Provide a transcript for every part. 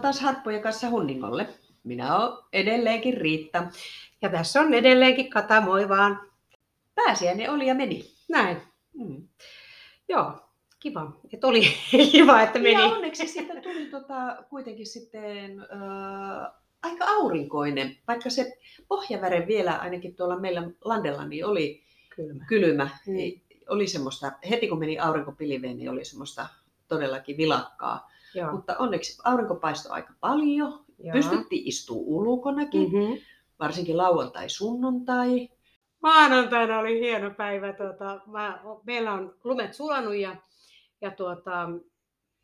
Tervetuloa taas Harppojen kanssa Hunningolle. Minä olen edelleenkin Riitta. Ja tässä on edelleenkin Kata, moi vaan. Pääsiäinen oli ja meni. Näin. Mm. Joo, kiva. Et oli kiva, että meni. Ja onneksi sitten tuli tota, kuitenkin sitten äh, aika aurinkoinen, vaikka se pohjaväre vielä ainakin tuolla meillä landella niin oli Kylmä. kylmä. Mm. Oli semmoista, heti kun meni aurinko pilveen, niin oli semmoista todellakin vilakkaa. Joo. Mutta onneksi aurinko paistoi aika paljon. Joo. Pystyttiin istumaan ulkonakin, Mm-hmm. varsinkin lauantai, sunnuntai. Maanantaina oli hieno päivä. Tuota, mä, meillä on lumet sulanut ja, ja tuota,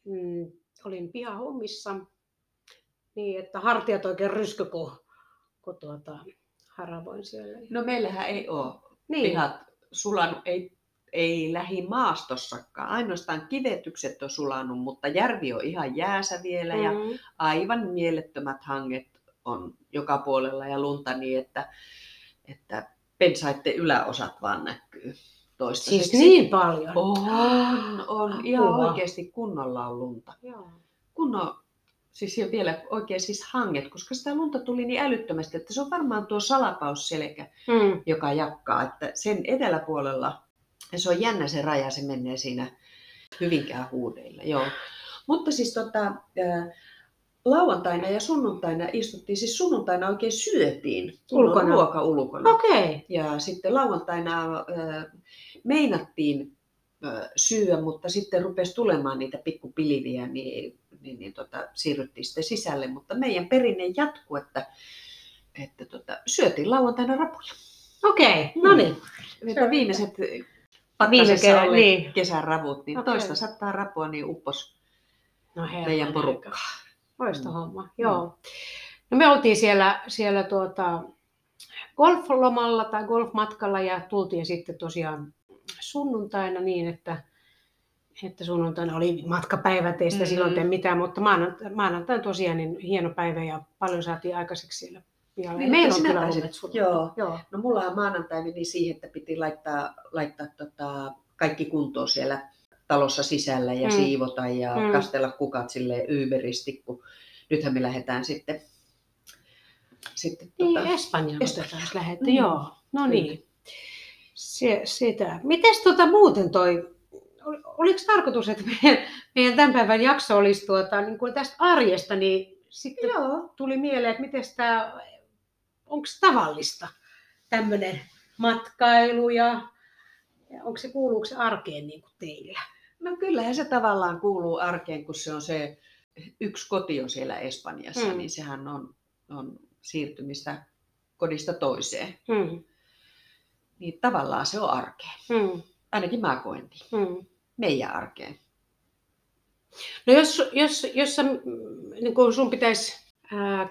mm, olin pihahommissa niin, että hartiat oikein rysky, kun, kun tuota, haravoin siellä. No meillähän ei ole Niin, pihat sulanut, ei, ei lähimaastossakaan. Ainoastaan kivetykset on sulanut, mutta järvi on ihan jäässä vielä ja mm, aivan mielettömät hanget on joka puolella ja lunta niin, että, että pensaiden yläosat vaan näkyy toistaiseksi. siis niin paljon. On, on. Ihan Apua. oikeasti kunnolla on lunta. Joo. Kunnon, siis ja vielä oikein siis hanget, koska sitä lunta tuli niin älyttömästi, että se on varmaan tuo salapausselkä, Mm, joka jakkaa, että sen eteläpuolella, ja se on jännä se raja, se menee siinä hyvinkään huudeilla. Joo. Mutta siis tota, ää, lauantaina ja sunnuntaina istuttiin, siis sunnuntaina oikein syötiin Ulkona? ruoka ulkona. Okei. Okay. Ja sitten lauantaina ää, meinattiin syödä, mutta sitten rupesi tulemaan niitä pikkupiliviä, niin, niin, niin tota, siirryttiin sitten sisälle. Mutta meidän perinne jatkuu, että, että tota, syötiin lauantaina rapuja. Okei, okay. no niin. Että viimeiset Viime kevään, olleet niin. kesän ravut, niin Okei. toista sattaa rapua, niin uppos No herranen meidän porukkaa. Loista Mm. homma, joo. No me oltiin siellä, siellä tuota, golflomalla tai golfmatkalla ja tultiin sitten tosiaan sunnuntaina niin, että, että sunnuntaina oli matkapäivät, ei sitä Mm. silloin tee mitään, mutta maanantaina, maanantaina tosiaan niin hieno päivä ja paljon saatiin aikaiseksi siellä pihalla. Niin, Meillä on kyllä sunnuntaina. joo. joo. No mullahan maanantai meni siihen, että piti laittaa, laittaa tota, kaikki kuntoon siellä talossa sisällä ja Mm. siivota ja Mm. kastella kukat sille yberisti, kun nythän me lähdetään sitten, sitten Niin, tota, Espanjaan Espanjaan. otetaan lähetty, Mm. joo. No Kyllä. niin. Se, sitä. Mites tota muuten toi, ol- oliko tarkoitus, että meidän, meidän tämän päivän jakso olisi tuota, niin kuin tästä arjesta, niin sitten Joo, tuli mieleen, että miten tämä, onko tavallista tämmöinen matkailu ja, ja onko se, kuuluuko se arkeen niin kuin teillä? no kyllähän se tavallaan kuuluu arkeen, kun se on se yksi koti on siellä Espanjassa, Mm. niin sehän on, on siirtymistä kodista toiseen. Hmm. Niin tavallaan se on arkeen. Hmm. Ainakin mä koen niin. Hmm. Meidän arkeen. No jos, jos, jos sä, mm, niin kun sun pitäisi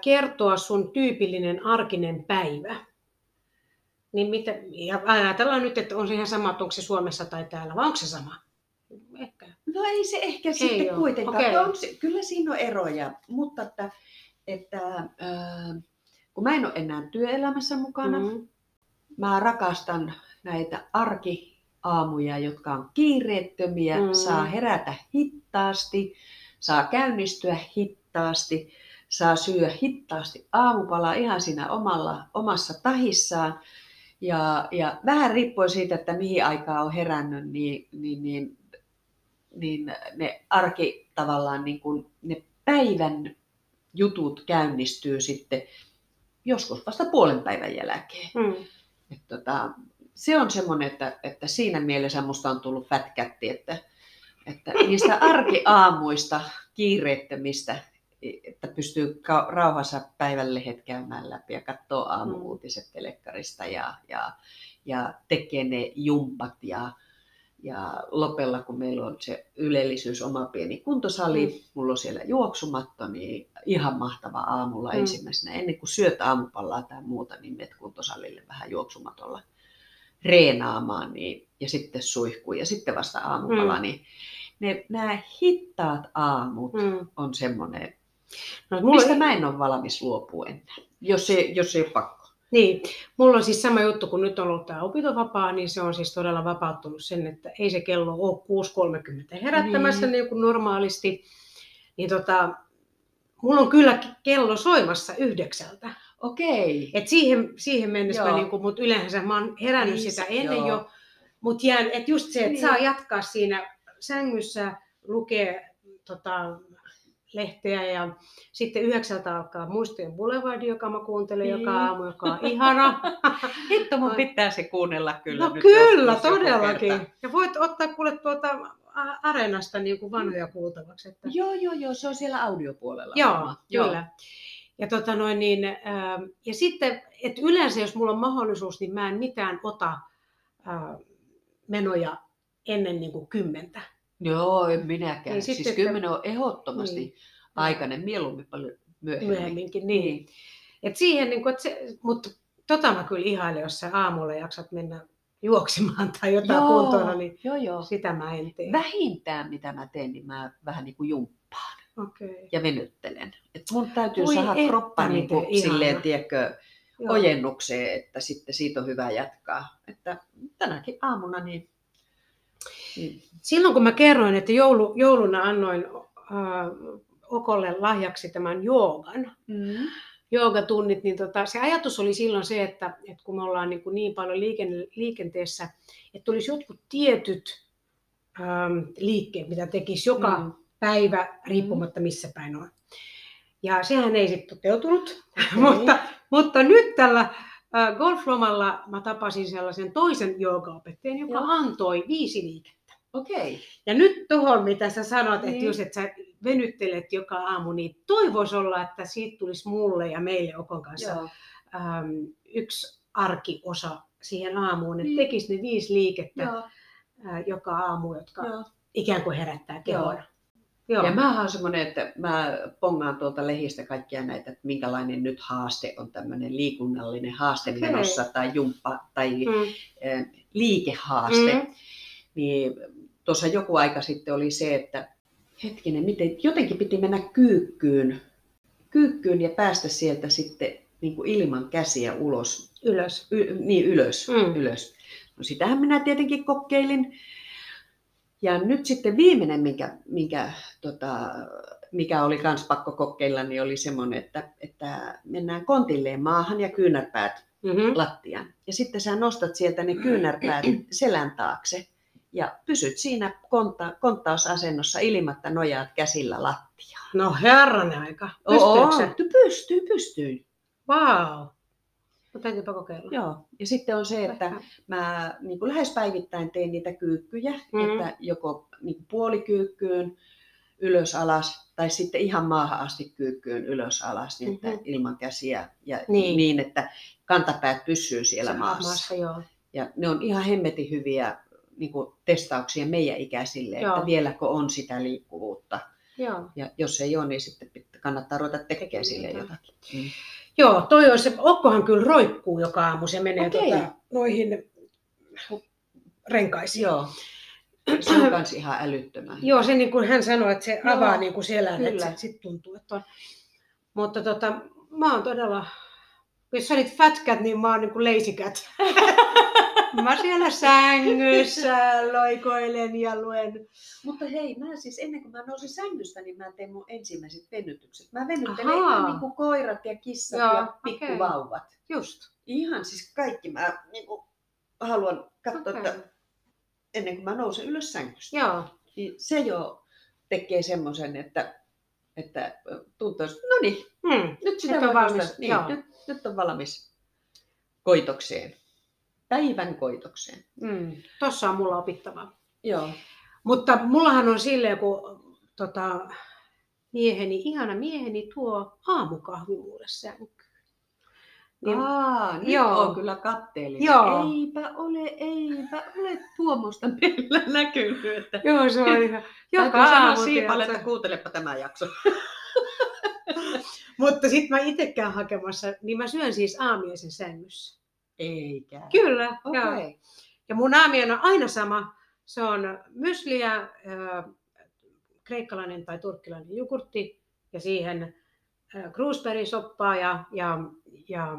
kertoa sun tyypillinen arkinen päivä, niin mitä, ja ajatellaan nyt, että on se ihan sama, että onko se Suomessa tai täällä, vai onko se sama? Ehkä. No ei se ehkä sitten oo, kuitenkaan. okei. On se, kyllä siinä on eroja, mutta että, että äh, kun mä en ole enää työelämässä mukana, mm. Mm. mä rakastan näitä arkiaamuja, jotka on kiireettömiä, Mm. mm. saa herätä hittaasti, saa käynnistyä hittaasti, saa syödä hittaasti aamupalaa ihan siinä omalla, omassa tahissaan. Ja, ja vähän riippuen siitä, että mihin aikaan on herännyt, niin, niin, niin, niin ne arki tavallaan, niin kuin, ne päivän jutut käynnistyy sitten joskus vasta puolen päivän jälkeen. Mm. Et tota, se on semmoinen, että, että siinä mielessä musta on tullut fat catti, että, että niistä arkiaamuista, kiireettömistä, että pystyy rauhassa päivänlehet käymään läpi ja katsoo aamuuutiset telekkarista ja, ja, ja tekee ne jumpat ja, ja lopella, kun meillä on se ylellisyys, oma pieni kuntosali, Mm. mulla on siellä juoksumatto, niin ihan mahtava aamulla Mm. ensimmäisenä. Ennen kuin syöt aamupallaa tai muuta, niin menet kuntosalille vähän juoksumatolla reenaamaan niin, ja sitten suihkuu ja sitten vasta aamupala. Mm. Niin ne, nämä hittaat aamut Mm. on semmoinen, No, mulla, mistä mä en ole valmis luopua enää, jos ei, jos ei ole pakko. Niin, mulla on siis sama juttu, kun nyt on ollut tämä opintovapaa, niin se on siis todella vapauttunut sen, että ei se kello ole 6.30 herättämässä Niin. niin kuin normaalisti. niin tota, mulla on kyllä kello soimassa yhdeksältä. Okei. Et siihen, siihen mennessä mä Joo. niinku, mut yleensä mä oon herännyt Niin, sitä ennen joo. jo. Mut jään, et just se, että Niin. saa jatkaa siinä sängyssä, lukee tota, lehteä ja sitten yhdeksältä alkaa Muistojen Boulevardi, joka mä kuuntelen Niin. joka aamu, joka on ihana. Hitto mun pitää se kuunnella kyllä. no nyt kyllä, todellakin. kerta. Ja voit ottaa kuule tuolta A- Areenasta niin kuin vanhoja kuultavaksi. Että... Joo, joo, joo, se on siellä audiopuolella. Joo, varmaan. kyllä. Ja, tota noin, niin, ää, ja sitten, että yleensä jos mulla on mahdollisuus, niin mä en mitään ota ää, menoja ennen niin kuin kymmentä. Joo, en minäkään. Niin Niin sitten, siis että- kymmenen on ehdottomasti Niin. niin. aikainen, mieluummin paljon myöhemmin. Myöhemminkin, niin. Et siihen, niin kuin, että se, mutta tota mä kyllä ihailen, jos sä aamulla jaksat mennä juoksemaan tai jotain Joo, kuntoilla, niin joo, joo. sitä mä en tee. Vähintään mitä mä teen, niin mä vähän niin kuin jumppaan Okei. ja venyttelen. Et mun täytyy Voi saada että kroppa niin kuin silleen, tiedätkö, Joo. ojennukseen, että sitten siitä on hyvä jatkaa. Että tänäkin aamuna niin, niin Silloin kun mä kerroin, että joulu, jouluna annoin äh, Okolle lahjaksi tämän joogan, mm. joogatunnit, niin tota, se ajatus oli silloin se, että, että kun me ollaan niin, kuin niin paljon liiken, liikenteessä, että tulisi jotkut tietyt ähm, liikkeet, mitä tekisi joka Mm. päivä, riippumatta missä päin on. Ja sehän ei sitten toteutunut, mutta, mutta nyt tällä golflomalla mä tapasin sellaisen toisen joogaopettajan, joka Joo. antoi viisi liikettä. Okei. Ja nyt tuohon, mitä sä sanot, että Niin. että sä venyttelet joka aamu, niin toivoisi olla, että siitä tulisi mulle ja meille Okon kanssa Joo. äm, yksi arkiosa siihen aamuun, että Niin. tekisi ne viisi liikettä Joo. joka aamu, jotka Joo. ikään kuin herättää kehon. Joo. Joo. Ja mä oon semmoinen, että mä pongaan tuolta lehistä kaikkia näitä, että minkälainen nyt haaste on tämmöinen liikunnallinen haaste Okei. menossa tai jumppa tai Mm. eh, liikehaaste. Mm. Niin tuossa joku aika sitten oli se, että hetkinen, miten, jotenkin piti mennä kyykkyyn, kyykkyyn ja päästä sieltä sitten niin kuin ilman käsiä ulos, Ylös. y, niin ylös, Mm. ylös. No sitähän minä tietenkin kokeilin. Ja nyt sitten viimeinen, minkä, minkä, tota, mikä oli myös pakko kokeilla, niin oli semmoinen, että, että mennään kontilleen maahan ja kyynärpäät Mm-hmm. lattiaan. Ja sitten sä nostat sieltä ne kyynärpäät selän taakse ja pysyt siinä konta, konttausasennossa ilmatta nojaat käsillä lattiaan. No herranen aika. Pystyykö se? pystyy, pystyy. Vau. No täytyypä kokeilla. Joo. Ja sitten on se, että Ehkä. mä niin kuin lähes päivittäin teen niitä kyykkyjä, Mm. että joko niin kuin puolikyykkyyn ylös alas tai sitten ihan maahan asti kyykkyyn ylös alas niin että Mhm. ilman käsiä ja Niin. niin. että kantapäät pysyy siellä Se maassa. maassa. Joo. Ja ne on ihan hemmetin hyviä niin kuin testauksia meidän ikäisille, Joo. että vieläkö on sitä liikkuvuutta. Joo. Ja jos ei ole, niin sitten kannattaa ruveta tekemään sille jotakin. Mm. Joo, toi on se, Okkohan kyllä roikkuu joka aamu, se menee Okei. tota, noihin renkaisiin. Joo. Se on myös ihan älyttömän. Joo, se niin kuin hän sanoi, että se Joo, avaa niin kuin selän, että kyllä. sit, sit tuntuu, että on. Mutta tota, mä oon todella, jos sä olit fat cat, niin mä oon niin kuin lazy cat. mä siellä sängyssä loikoilen ja luen. Mutta hei, mä siis ennen kuin mä nousin sängystä, niin mä tein mun ensimmäiset venytykset. Mä venyttelen Ahaa. ihan niin kuin koirat ja kissat Joo, ja pikkuvauvat. Just. Ihan siis kaikki mä niin kuin haluan katsoa, Okei. että ennen kuin mä nousen ylös sängystä. Joo. Niin se jo tekee semmoisen, että, että tuntuu, että no niin, Hmm. nyt sitä Nyt on valmis. Niin, joo. nyt, nyt on valmis koitokseen. Päivän koitokseen. Hmm. Tossa on mulla opittavaa. Joo. Mutta mullahan on silleen, kun tota, mieheni, ihana mieheni tuo aamukahvi mulle sänkyyn. Niin, Aa, nyt joo. on kyllä katteellinen. Joo. Eipä ole, eipä ole tuomusta meillä näkynyt. Että joo, se on ihan joka aamu. Tiedätkö. että kuuntelepa tämä jakso. Mutta sitten mä itsekään hakemassa, niin mä syön siis aamiaisen sängyssä. Eikä. Kyllä, Okei. joo. Okay. Ja mun aamien on aina sama. Se on mysliä, äh, kreikkalainen tai turkkilainen jogurtti ja siihen äh, cruisberry-soppaa ja, ja, ja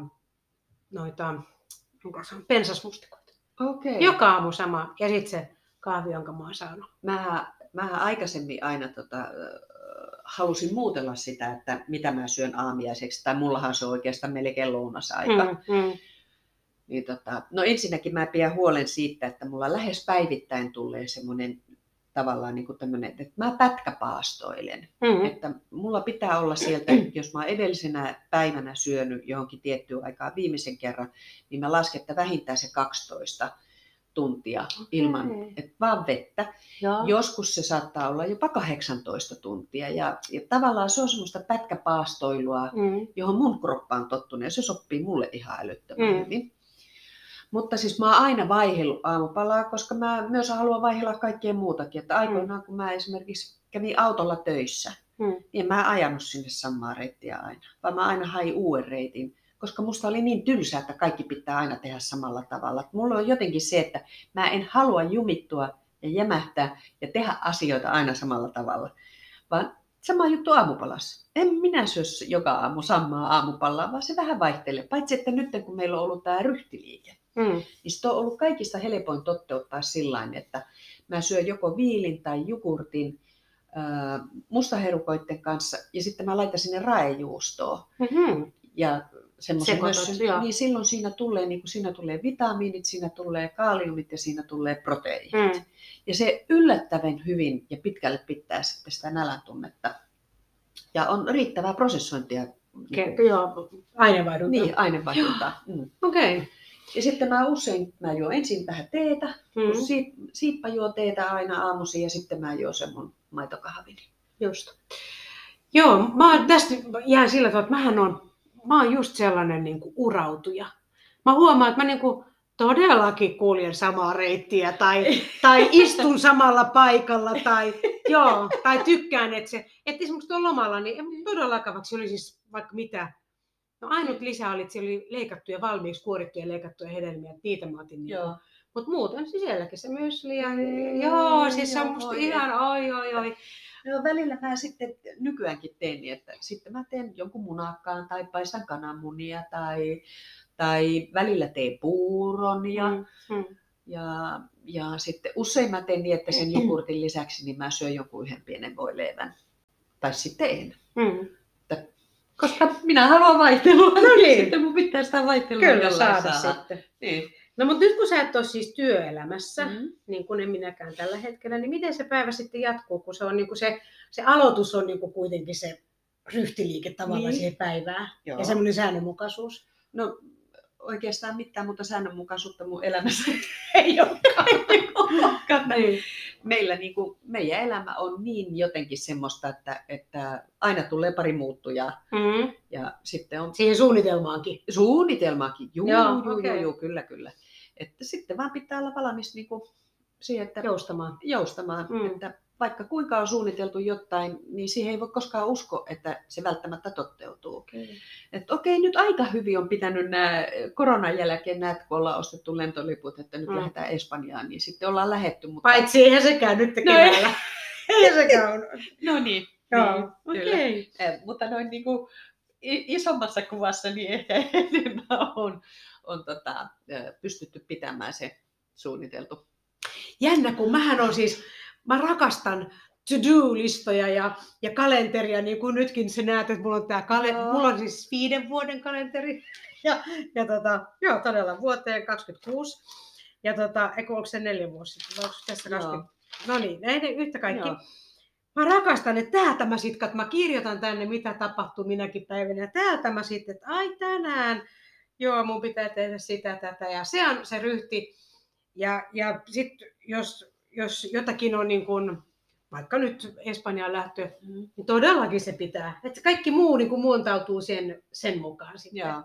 noita pensasmustikoita. Okay. Joka aamu sama. Ja sitten se kahvi, jonka mä oon saanut. Mä, mä aikaisemmin aina tota, halusin muutella sitä, että mitä mä syön aamiaiseksi, tai mullahan se on oikeastaan melkein lounasaika. Mm, mm. Niin tota, no ensinnäkin mä pidän huolen siitä, että mulla lähes päivittäin tulee semmoinen tavallaan niin kuin tämmöinen, että mä pätkäpaastoilen. Mm-hmm. Että mulla pitää olla sieltä, jos mä oon edellisenä päivänä syönyt johonkin tiettyyn aikaan viimeisen kerran, niin mä lasken, että vähintään se 12 tuntia okay. ilman, että vaan vettä. Joo. Joskus se saattaa olla jopa 18 tuntia. Ja, ja tavallaan se on semmoista pätkäpaastoilua, mm. johon mun kroppa on tottunut ja se sopii mulle ihan älyttömän mm. hyvin. Mutta siis mä oon aina vaihdellut aamupalaa, koska mä myös haluan vaihella kaikkea muutakin. Että aikoinaan kun mä esimerkiksi kävin autolla töissä, mm. niin mä ajanut sinne samaa reittiä aina, vaan mä aina hain uuden reitin koska musta oli niin tylsää, että kaikki pitää aina tehdä samalla tavalla. Mulla on jotenkin se, että mä en halua jumittua ja jämähtää ja tehdä asioita aina samalla tavalla, vaan sama juttu aamupalassa. En minä syö joka aamu samaa aamupallaa, vaan se vähän vaihtelee. Paitsi, että nyt kun meillä on ollut tämä ryhtiliike, mm. niin se on ollut kaikista helpoin toteuttaa sillä että mä syön joko viilin tai jukurtin äh, mustaherukoiden kanssa ja sitten mä laitan sinne raejuustoa. Mm-hmm. Ja semmoisen myös, niin silloin siinä tulee, niin kuin siinä tulee vitamiinit, siinä tulee kaaliumit ja siinä tulee proteiinit. Mm. Ja se yllättävän hyvin ja pitkälle pitää sitten sitä nälän tunnetta. Ja on riittävää prosessointia. Ke- niin joo, aineenvaihdunta. Niin, aineenvaihdunta. Mm. Okei. Okay. Ja sitten mä usein, mä juon ensin vähän teetä, mm. siip, siippa juo teetä aina aamuisin ja sitten mä juon sen mun maitokahvini. Just. Joo, mä tästä jään sillä tavalla, että mähän on mä oon just sellainen niin kuin urautuja. Mä huomaan, että mä niin kuin todellakin kuljen samaa reittiä tai, tai istun samalla paikalla tai, joo, tai tykkään, että se, että esimerkiksi tuolla lomalla, niin en todellakaan, vaikka se oli siis vaikka mitä, No ainut lisä oli, että siellä oli leikattuja valmiiksi kuorittuja leikattuja hedelmiä, että niitä mä otin. Niin Mutta muuten sielläkin se mysli ja joo, siis se on musta ihan oi oi oi. No välillä mä sitten nykyäänkin teen niin, että sitten mä teen jonkun munakkaan tai paistan kananmunia tai, tai välillä teen puuron ja, mm, mm. ja, ja sitten usein mä teen niin, että sen jogurtin lisäksi niin mä syön jonkun yhden pienen voileivän. Tai sitten en. Mm. Koska minä haluan vaihtelua. No niin. Sitten mun pitää sitä vaihtelua Kyllä saada, saada. sitten. Niin. No mutta nyt kun sä et ole siis työelämässä, mm-hmm. niin kuin en minäkään tällä hetkellä, niin miten se päivä sitten jatkuu, kun se, on niin kuin se, se aloitus on niin kuin kuitenkin se ryhtiliike tavallaan niin. siihen päivään Joo. ja semmoinen säännönmukaisuus? No oikeastaan mitään muuta säännönmukaisuutta mun elämässä ei olekaan. niin. Meillä niin kuin, meidän elämä on niin jotenkin semmoista, että, että aina tulee pari muuttujaa. Mm-hmm. Ja sitten on... Siihen suunnitelmaankin? Suunnitelmaankin, juu, joo, juu, okay. juu, kyllä, kyllä. Että sitten vaan pitää olla valmis niin kuin siihen, että joustamaan. joustamaan mm. että vaikka kuinka on suunniteltu jotain, niin siihen ei voi koskaan usko, että se välttämättä toteutuu. Okay. Että okei, nyt aika hyvin on pitänyt nämä koronan jälkeen, näet, kun ollaan ostettu lentoliput, että nyt mm. lähdetään Espanjaan, niin sitten ollaan lähetty. Mutta... Paitsi eihän sekään nyt no keväällä. ei sekään on. No niin. Joo, niin, okei. Okay. Eh, mutta noin niin kuin isommassa kuvassa niin ehkä enemmän on, on tota, pystytty pitämään se suunniteltu. Jännä, kun mähän on siis, mä rakastan to-do-listoja ja, ja kalenteria, niin kuin nytkin sä näet, että mulla on, tää kale- no. mulla on siis viiden vuoden kalenteri. Ja, ja tota, joo, todella vuoteen 26. Ja tota, eikö onko se neljä vuosi sitten, onko tässä 20? No niin, näin yhtä kaikki. Joo. Mä rakastan, että täältä mä sitten, että mä kirjoitan tänne, mitä tapahtuu minäkin päivänä. Täältä mä sitten, että ai tänään, joo, mun pitää tehdä sitä, tätä. Ja se on se ryhti. Ja, ja sitten jos, jos jotakin on niin kuin, vaikka nyt Espanjaan lähtö, mm. niin todellakin se pitää. Että kaikki muu niin kuin muuntautuu sen, sen mukaan sitten. Ja.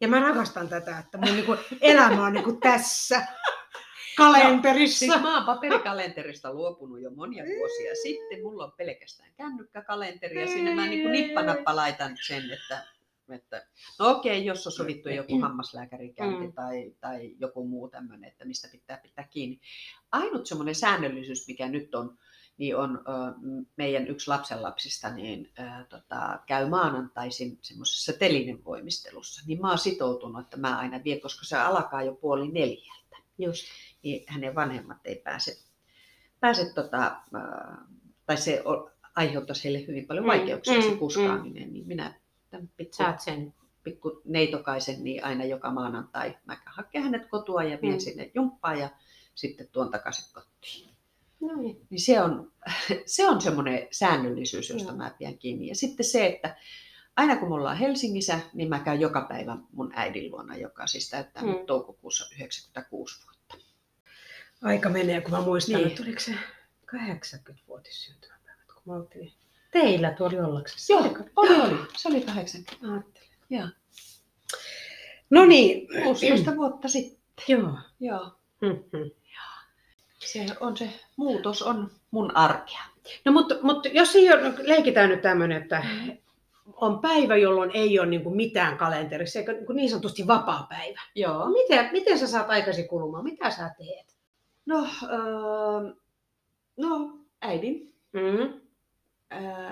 ja mä rakastan tätä, että mun niin kuin elämä on niin kuin tässä kalenterissa. No, siis mä oon paperikalenterista luopunut jo monia vuosia sitten. Mulla on pelkästään kännykkäkalenteri ja sinne mä niin kuin nippanappa laitan sen, että että, no okei, jos on sovittu joku mm. hammaslääkärikäynti mm. tai, tai joku muu tämmöinen, että mistä pitää pitää kiinni. Ainut semmoinen säännöllisyys, mikä nyt on, niin on ö, meidän yksi lapsenlapsista, niin ö, tota, käy maanantaisin semmoisessa telinen voimistelussa. Niin mä oon sitoutunut, että mä aina vien, koska se alkaa jo puoli neljältä. Just. Niin hänen vanhemmat ei pääse, pääse tota, ö, tai se aiheuttaisi heille hyvin paljon Mm, vaikeuksia mm, se mm. kuskaaminen, niin minä tämän pikku, Saat sen. pikku neitokaisen niin aina joka maanantai mä haken hänet kotua ja vien Mm. sinne jumppaan ja sitten tuon takaisin kotiin. No niin. Niin se on, se on semmoinen säännöllisyys, josta Joo. mä pidän kiinni. Ja sitten se, että aina kun me ollaan Helsingissä, niin mä käyn joka päivä mun äidin luona, joka siis täyttää Mm. nyt toukokuussa 96 vuotta. Aika menee, kun mä muistan, Niin. että oliko se 80-vuotis syntymäpäivät, kun me oltiin teillä tuolla jollaksessa. Joo, oli, oli. Se oli 80. Ajattelin. Joo. No niin. 16 vuotta sitten. Joo. Joo. Mhm. Se on se muutos on mun arkea. No mutta, mutta jos ei ole, leikitään nyt tämmöinen, että on päivä, jolloin ei ole niin kuin mitään kalenterissa, eikä niin, kuin niin sanotusti vapaa päivä. Joo. Miten, miten sä saat aikasi kulumaan? Mitä sä teet? No, öö, no äidin. Mm.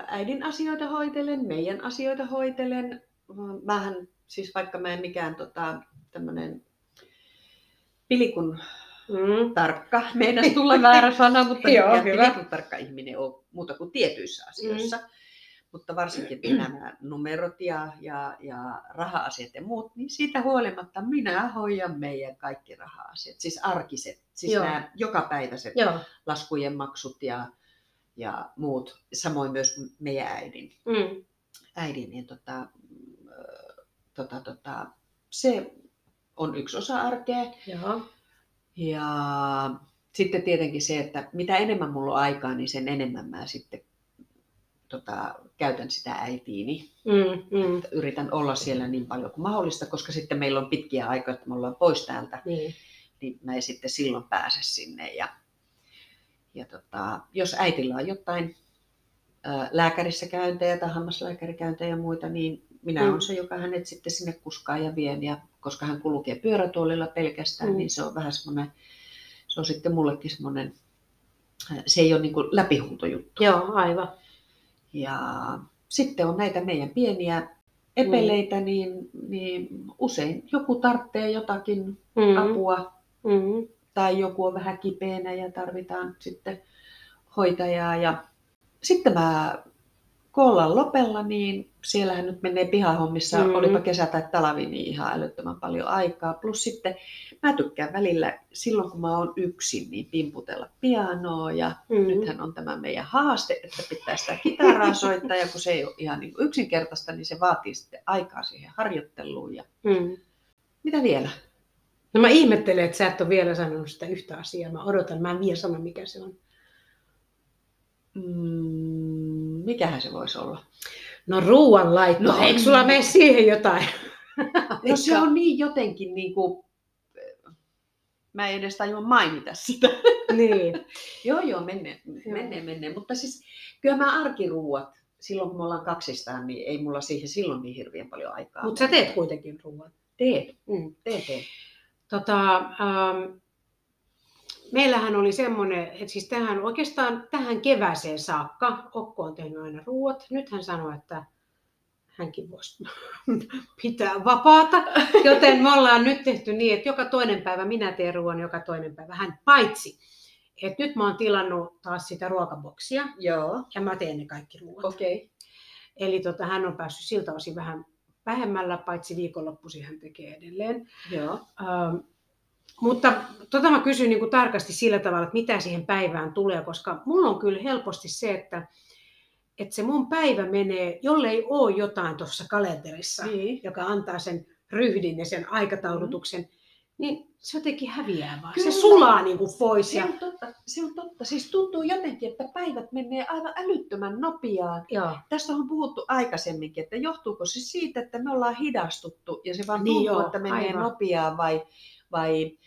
Äidin asioita hoitelen, meidän asioita hoitelen. Mähän, siis vaikka mä en mikään tota, tämmönen pilikun Mm. tarkka, meidän tulla väärä sana, mutta Joo, pilikun tarkka ihminen on muuta kuin tietyissä asioissa. Mutta varsinkin nämä numerot ja, ja, ja raha-asiat ja muut, niin siitä huolimatta minä hoidan meidän kaikki raha-asiat. Siis arkiset, siis Joo. nämä jokapäiväiset Joo. laskujen maksut ja, ja muut. Samoin myös meidän äidin. Mm. äidin niin tota, tota, tota, se on yksi osa arkea. Joo. Ja sitten tietenkin se, että mitä enemmän mulla on aikaa, niin sen enemmän mä sitten tota, käytän sitä äitiini. Mm. Mm. Yritän olla siellä niin paljon kuin mahdollista, koska sitten meillä on pitkiä aikoja, että me ollaan pois täältä, Niin. niin mä en sitten silloin pääse sinne. Ja, ja tota, jos äitillä on jotain ää, lääkärissä käyntejä tai hammaslääkärikäyntejä ja muita, niin minä Mm. olen se, joka hänet sitten sinne kuskaa ja vien. Ja koska hän kulkee pyörätuolilla pelkästään, Mm. niin se on vähän semmoinen, se on sitten mullekin semmoinen, se ei ole niin kuin läpihuutojuttu. Joo, aivan. Ja sitten on näitä meidän pieniä epeleitä, niin, niin usein joku tarvitsee jotakin Mm. apua Mm. Tai joku on vähän kipeänä ja tarvitaan sitten hoitajaa. Ja sitten mä kun ollaan lopella, niin siellähän nyt menee pihahommissa, Mm. olipa kesä tai talvi, niin ihan älyttömän paljon aikaa. Plus sitten mä tykkään välillä, silloin kun mä oon yksin, niin pimputella pianoa ja Mm. nythän on tämä meidän haaste, että pitää sitä kitaraa soittaa ja kun se ei ole ihan niin yksinkertaista, niin se vaatii sitten aikaa siihen harjoitteluun. Ja Mm. mitä vielä? No mä ihmettelen, että sä et ole vielä sanonut sitä yhtä asiaa. Mä odotan, mä en vielä sano mikä se on. Mm, mikähän se voisi olla? No ruoanlaitto. No, No, Eikö sulla mene siihen jotain? No se on niin jotenkin niin kuin, mä en edes tajua mainita sitä. Niin. joo, joo, menee, Joo. menee, menee. Mutta siis kyllä mä arkiruuat, silloin kun me ollaan kaksistaan, niin ei mulla siihen silloin niin hirveän paljon aikaa. Mutta sä teet kuitenkin ruoan. Teet, Mm. teet, teet. Tota, ähm, meillähän oli semmoinen, että siis tähän, oikeastaan tähän kevääseen saakka Okko on tehnyt aina ruuat. Nyt hän sanoi, että hänkin voisi pitää vapaata. Joten me ollaan nyt tehty niin, että joka toinen päivä minä teen ruoan, joka toinen päivä hän. Paitsi, että nyt mä oon tilannut taas sitä ruokaboksia Joo, ja mä teen ne kaikki ruoat. Okay. Eli tota, hän on päässyt siltä osin vähän vähemmällä, paitsi viikonloppuisin hän tekee edelleen. Joo. Ähm, mutta tota mä kysyn niin kuin tarkasti sillä tavalla, että mitä siihen päivään tulee, koska mulla on kyllä helposti se, että, että se mun päivä menee, jollei ole jotain tuossa kalenterissa, Niin. joka antaa sen ryhdin ja sen aikataulutuksen, niin se jotenkin häviää vaan. Kyllä. Se sulaa niin kuin pois. Se Ja, on, totta, se on totta. Siis tuntuu jotenkin, että päivät menee aivan älyttömän nopeaan. joo, Tästä on puhuttu aikaisemminkin, että johtuuko se siitä, että me ollaan hidastuttu ja se vaan Niin tuntuu, joo, että menee aivan. nopeaan vai, vai,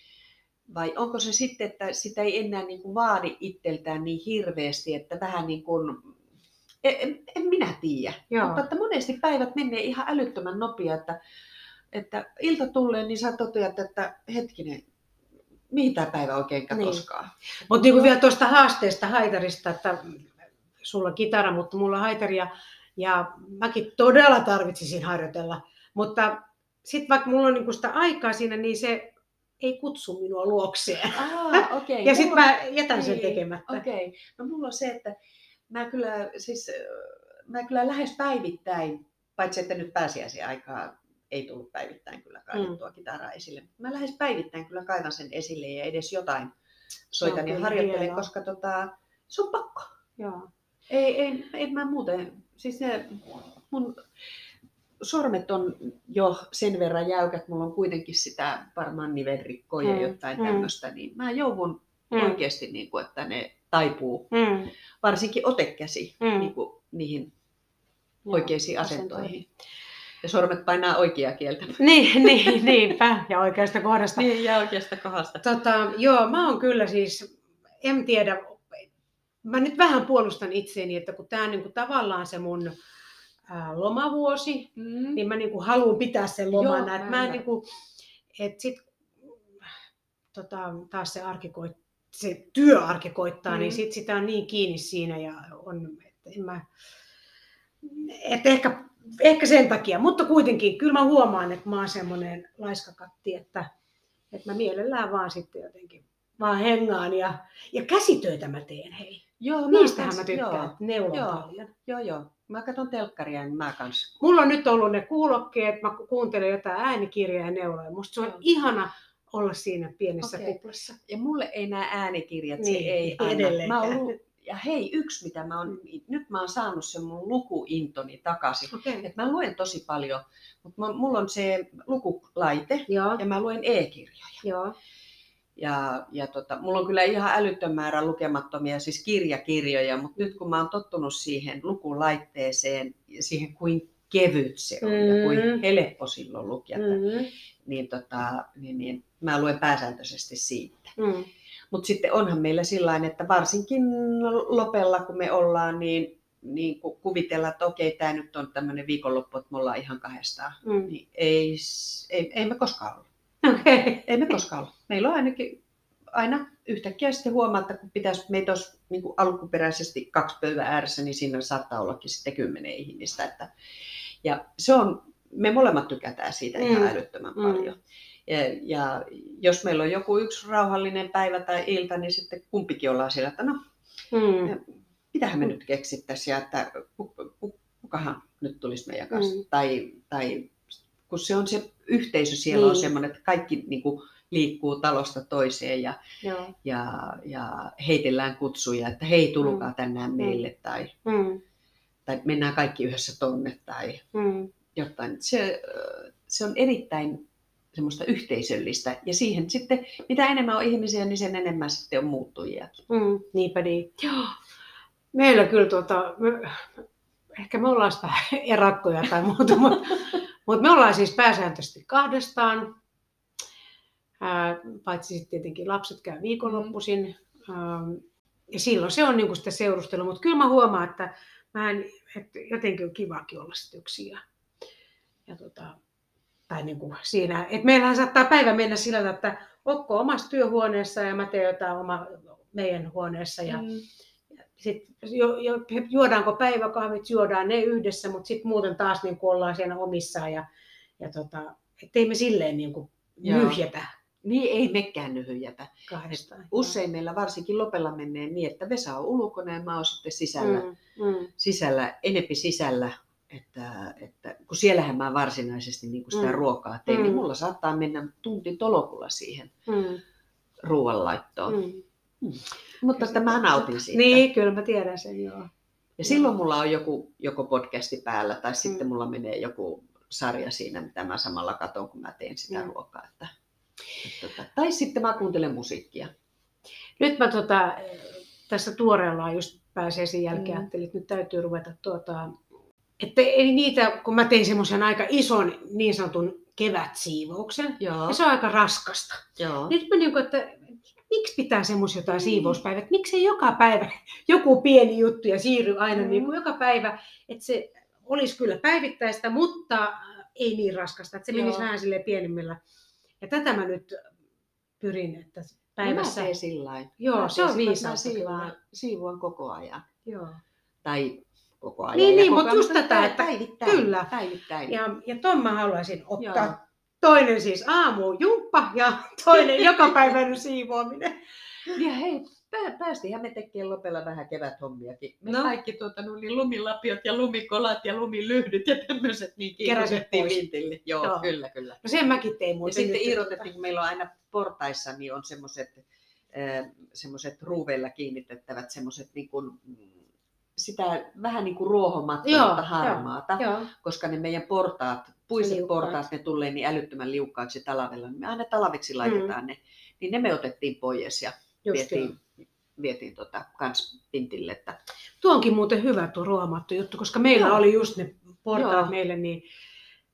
vai onko se sitten, että sitä ei enää niin kuin vaadi itseltään niin hirveästi, että vähän niin kuin, en, en, en minä tiedä, joo. mutta että monesti päivät menee ihan älyttömän nopeaan, että, että ilta tulee, niin sä toteat, että hetkinen, mihin tämä päivä oikein katoskaan. Mutta niin vielä tuosta haasteesta haitarista, että sulla on kitara, mutta mulla on haitari ja, ja mäkin todella tarvitsisin harjoitella. Mutta sitten vaikka mulla on niin sitä aikaa siinä, niin se ei kutsu minua luokseen. Ah, okei. Ja sitten Mulla- mä jätän sen Niin, tekemättä. Okei, no mulla on se, että mä kyllä, siis, mä kyllä lähes päivittäin, paitsi että nyt pääsiäisen aikaa ei tullut päivittäin kyllä kaivettua mm. kitaraa esille. Mä lähes päivittäin kyllä kaivan sen esille ja edes jotain soitan ja harjoittelen, hienoa. koska tota, se on pakko. Joo. Ei, ei, ei mä muuten, siis ne, mun sormet on jo sen verran jäykät, mulla on kuitenkin sitä varmaan nivelrikkoa ja mm. jotain mm. tämmöistä, niin mä joudun mm. oikeasti, niin kuin, että ne taipuu, mm. varsinkin otekäsi mm. niin kuin, niihin Joo, oikeisiin asentoihin. asentoihin. Ja sormet painaa oikeaa kieltä. Niin, niin, niinpä. Ja oikeasta kohdasta. Niin, ja oikeasta kohdasta. Tota, joo, mä oon kyllä siis, en tiedä, mä nyt vähän puolustan itseäni, että kun tämä on niin kuin tavallaan se mun ää, lomavuosi, mm. niin mä niin kuin haluan pitää sen lomana. Joo, mä niin kuin, et sit, tota, taas se, arki se työarki koittaa, niin mm. niin sit sitä on niin kiinni siinä ja on, että en mä, et ehkä, ehkä sen takia, mutta kuitenkin kyllä mä huomaan, että mä oon semmoinen laiskakatti, että, että mä mielellään vaan sitten jotenkin vaan hengaan ja, ja käsitöitä mä teen, hei. Joo, Niistähän mä tykkään, joo, neulon joo, paljon. Joo, joo. Mä katson telkkaria, niin mä kans. Mulla on nyt ollut ne kuulokkeet, mä kuuntelen jotain äänikirjaa ja neuloja. Musta se on joo. ihana olla siinä pienessä okay. kuplassa. Ja mulle ei nämä äänikirjat, niin, se ei edelleen. Mä oon, ja hei, yksi mitä mä oon, mm. nyt mä oon saanut sen mun lukuintoni takaisin. Okay. Et mä luen tosi paljon, mutta mulla on se lukulaite Joo. ja mä luen e-kirjoja. Joo. Ja, ja tota, mulla on kyllä ihan älytön määrä lukemattomia, siis kirjakirjoja, mutta nyt kun mä oon tottunut siihen lukulaitteeseen ja siihen kuin kevyt se on mm. ja kuin helppo silloin lukea, mm. niin, tota, niin, niin mä luen pääsääntöisesti siitä. Mm. Mutta sitten onhan meillä sillä että varsinkin lopella kun me ollaan, niin, niin kuvitellaan, että okei, tämä nyt on tämmöinen viikonloppu, että me ollaan ihan kahdestaan. Mm. Niin ei, ei, ei me koskaan olla. Okay. Ei me koskaan ole. Meillä on ainakin aina yhtäkkiä sitten huomaa, että kun pitäisi meitä olisi niin kuin alkuperäisesti kaksi pöydän ääressä, niin siinä saattaa ollakin sitten kymmenen ihmistä. Että, ja se on, me molemmat tykätään siitä mm. ihan älyttömän mm. paljon. Ja, ja jos meillä on joku yksi rauhallinen päivä tai ilta, niin sitten kumpikin ollaan siellä, että no, mm. mitähän me mm. nyt keksittäisiin, ja että kukahan nyt tulisi meidän kanssa. Mm. Tai, tai kun se on se yhteisö siellä niin. on semmoinen, että kaikki niin kuin, liikkuu talosta toiseen ja, ja, ja heitellään kutsuja, että hei tulkaa mm. tänään meille tai, mm. tai mennään kaikki yhdessä tonne tai mm. jotain. Se, se on erittäin semmoista yhteisöllistä ja siihen sitten, mitä enemmän on ihmisiä, niin sen enemmän sitten on muuttujiakin. Mm, niinpä niin. Joo. Meillä kyllä tuota, me, ehkä me ollaan vähän erakkoja tai muuta, mutta mutta me ollaan siis pääsääntöisesti kahdestaan, ää, paitsi sitten tietenkin lapset käy viikonloppuisin. Ää, ja silloin se on niinku sitä seurustelua, mutta kyllä mä huomaan, että, mä en, että jotenkin on kivakin olla sitten yksin. Ja, ja tota, tai niin kuin siinä, että meillähän saattaa päivä mennä sillä että Okko omassa työhuoneessa ja mä teen jotain oma, meidän huoneessa. Ja, mm sitten jo, jo, juodaanko päiväkahvit, juodaan ne yhdessä, mutta sitten muuten taas niin ollaan siinä omissaan ja, ja tota, ettei me silleen niin kuin nyhjätä. Niin ei mekään nyhjätä. Kahdestaan. Usein meillä varsinkin lopella menee niin, että Vesa on ulkona ja mä oon sitten sisällä, mm, mm. sisällä enempi sisällä. Että, että, kun siellähän mä varsinaisesti niin kuin sitä mm. ruokaa teen, niin mm. niin mulla saattaa mennä tunti tolokulla siihen mm. ruoanlaittoon. Mm. Mm. Mutta että mä nautin siitä. Niin, kyllä mä tiedän sen, joo. Ja silloin mulla on joku joko podcasti päällä tai sitten mm. mulla menee joku sarja siinä, mitä mä samalla katson, kun mä teen sitä mm. ruokaa. Että, että, että, tai sitten mä kuuntelen musiikkia. Nyt mä tota, tässä tuoreellaan just pääsee jälkeen, mm. ajattelin, että nyt täytyy ruveta tuota, että ei niitä, kun mä tein semmoisen aika ison niin sanotun kevätsiivouksen, Joo. ja se on aika raskasta. Joo. Nyt mä niin kuin, että miksi pitää semmoisia jotain mm. siivouspäivät? Miksi ei joka päivä joku pieni juttu ja siirry aina mm. niin kuin joka päivä, että se olisi kyllä päivittäistä, mutta ei niin raskasta, että se menisi Joo. vähän sille pienemmillä. Ja tätä mä nyt pyrin, että päivässä... Mä teen sillä Joo, se on viisaasti. Siivoan, siivoan koko ajan. Joo. Tai koko ajan. Niin, niin mutta just tätä, että päivittäin, kyllä. Päivittäin. Ja, ja ton mä haluaisin ottaa Joo. Toinen siis aamu jumppa ja toinen jokapäiväinen siivoaminen. Ja hei, pää, päästiinhän me tekemään lopella vähän keväthommiakin. Me No. kaikki tuota, no, niin lumilapiot ja lumikolat ja lumilyhdyt ja tämmöiset niin kiinnostettiin vintille. Joo, Joo. kyllä, kyllä. No sen mäkin tein Ja muuten. sitten nyt, irrotettiin, kun meillä on aina portaissa, niin on semmoiset semmoiset ruuveilla kiinnitettävät semmoiset niin kuin, mm, sitä vähän niin kuin mutta harmaata, Joo, koska ne meidän portaat, puiset Liukkaat. portaat, ne tulee niin älyttömän liukkaaksi talvella, niin me aina talveksi laitetaan ne, niin ne me otettiin pois ja Mm. just vietiin, vietiin tota, kans pintille. Että, Tuo onkin muuten hyvä tuo ruomattu juttu, koska meillä Joo. oli just ne portaat Joo. meille, niin